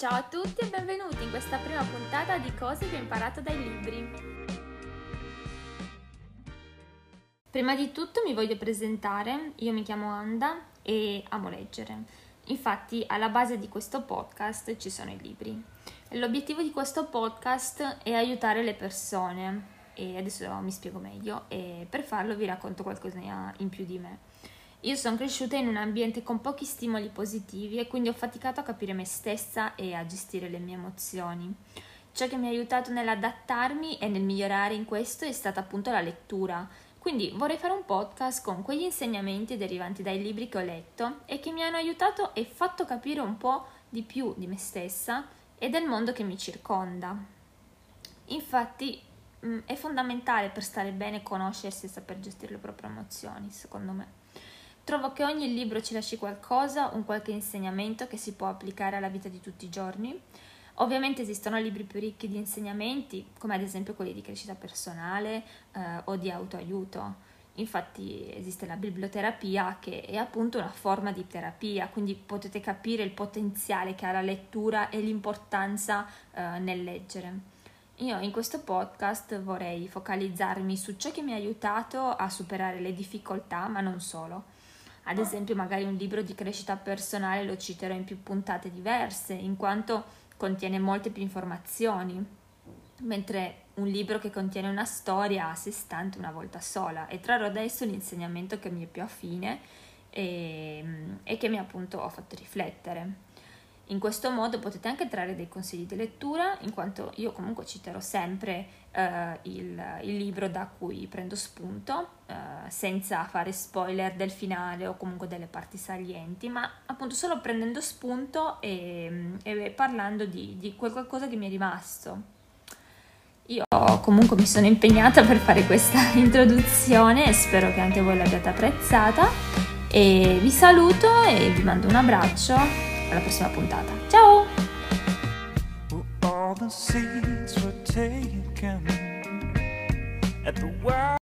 Ciao a tutti e benvenuti in questa prima puntata di cose che ho imparato dai libri. Prima di tutto mi voglio presentare, io mi chiamo Anda e amo leggere. Infatti alla base di questo podcast ci sono i libri. L'obiettivo di questo podcast è aiutare le persone e adesso mi spiego meglio e per farlo vi racconto qualcosa in più di me. Io sono cresciuta in un ambiente con pochi stimoli positivi e quindi ho faticato a capire me stessa e a gestire le mie emozioni. Ciò che mi ha aiutato nell'adattarmi e nel migliorare in questo è stata appunto la lettura. Quindi vorrei fare un podcast con quegli insegnamenti derivanti dai libri che ho letto e che mi hanno aiutato e fatto capire un po' di più di me stessa e del mondo che mi circonda. Infatti mh, è fondamentale per stare bene conoscersi e saper gestire le proprie emozioni, secondo me. Trovo che ogni libro ci lasci qualcosa, un qualche insegnamento che si può applicare alla vita di tutti i giorni. Ovviamente esistono libri più ricchi di insegnamenti, come ad esempio quelli di crescita personale eh, o di autoaiuto. Infatti esiste la biblioterapia che è appunto una forma di terapia, quindi potete capire il potenziale che ha la lettura e l'importanza eh, nel leggere. Io in questo podcast vorrei focalizzarmi su ciò che mi ha aiutato a superare le difficoltà, ma non solo. Ad esempio, magari un libro di crescita personale lo citerò in più puntate diverse, in quanto contiene molte più informazioni, mentre un libro che contiene una storia a sé stante una volta sola e trarrò da esso l'insegnamento che mi è più affine e, e che mi appunto ha fatto riflettere. In questo modo potete anche trarre dei consigli di lettura, in quanto io comunque citerò sempre eh, il, il, libro da cui prendo spunto, eh, senza fare spoiler del finale o comunque delle parti salienti, ma appunto solo prendendo spunto e, e parlando di, di qualcosa che mi è rimasto. Io comunque mi sono impegnata per fare questa introduzione e spero che anche voi l'abbiate apprezzata. E vi saluto e vi mando un abbraccio alla prossima puntata. Ciao!